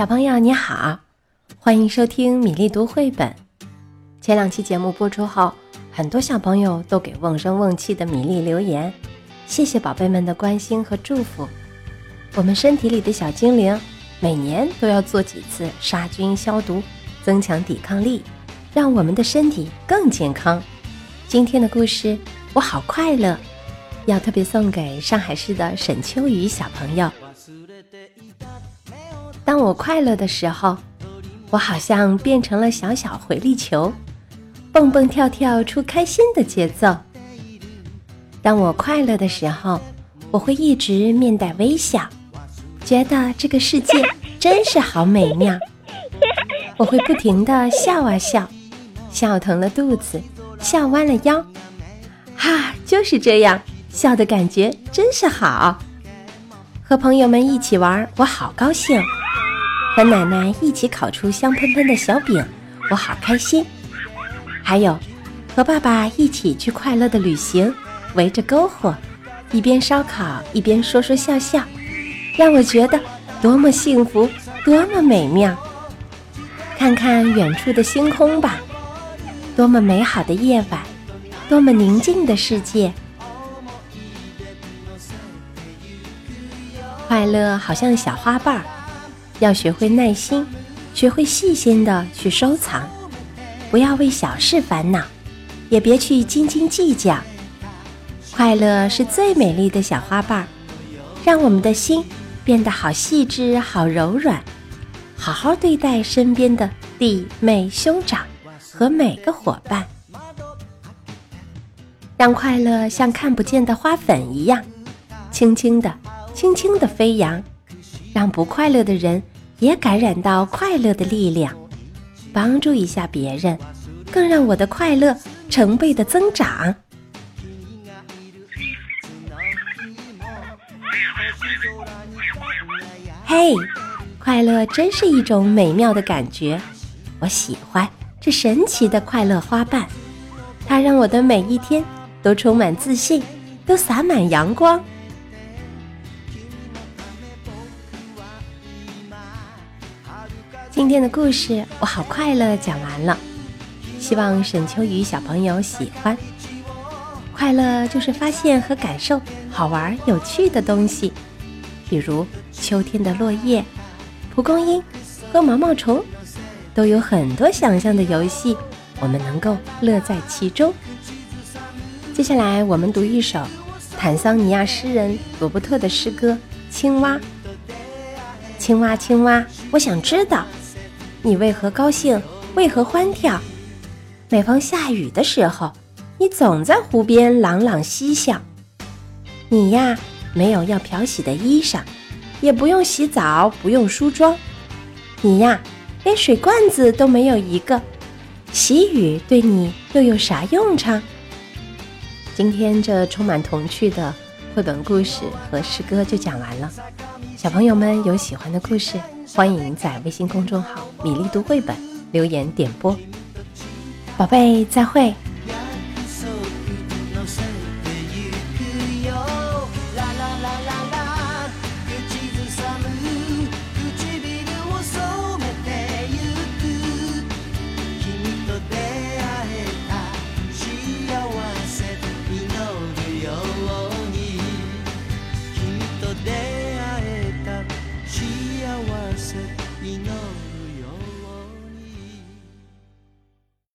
小朋友你好，欢迎收听米粒读绘本。前两期节目播出后，很多小朋友都给瓮声瓮气的米粒留言，谢谢宝贝们的关心和祝福。我们身体里的小精灵每年都要做几次杀菌消毒，增强抵抗力，让我们的身体更健康。今天的故事我好快乐，要特别送给上海市的沈秋雨小朋友。当我快乐的时候，我好像变成了小小回力球，蹦蹦跳跳出开心的节奏。当我快乐的时候，我会一直面带微笑，觉得这个世界真是好美妙。我会不停地笑啊笑，笑疼了肚子，笑弯了腰，哈，就是这样，笑的感觉真是好。和朋友们一起玩，我好高兴。和奶奶一起烤出香喷喷的小饼，我好开心。还有，和爸爸一起去快乐的旅行，围着篝火，一边烧烤一边说说笑笑，让我觉得多么幸福，多么美妙。看看远处的星空吧，多么美好的夜晚，多么宁静的世界。快乐好像小花瓣儿。要学会耐心，学会细心的去收藏，不要为小事烦恼，也别去斤斤计较。快乐是最美丽的小花瓣，让我们的心变得好细致、好柔软。好好对待身边的弟妹兄长和每个伙伴，让快乐像看不见的花粉一样，轻轻的、轻轻的飞扬，让不快乐的人。也感染到快乐的力量，帮助一下别人，更让我的快乐成倍的增长。嘿，快乐真是一种美妙的感觉，我喜欢这神奇的快乐花瓣，它让我的每一天都充满自信，都洒满阳光。今天的故事我好快乐，讲完了。希望沈秋雨小朋友喜欢。快乐就是发现和感受好玩有趣的东西，比如秋天的落叶、蒲公英和毛毛虫，都有很多想象的游戏，我们能够乐在其中。接下来我们读一首坦桑尼亚诗人罗伯特的诗歌《青蛙》。青蛙，青蛙，我想知道。你为何高兴？为何欢跳？每逢下雨的时候，你总在湖边朗朗嬉笑。你呀，没有要漂洗的衣裳，也不用洗澡，不用梳妆。你呀，连水罐子都没有一个。洗雨对你又有啥用场？今天这充满童趣的绘本故事和诗歌就讲完了。小朋友们有喜欢的故事？欢迎在微信公众号“米粒读绘本”留言点播，宝贝，再会。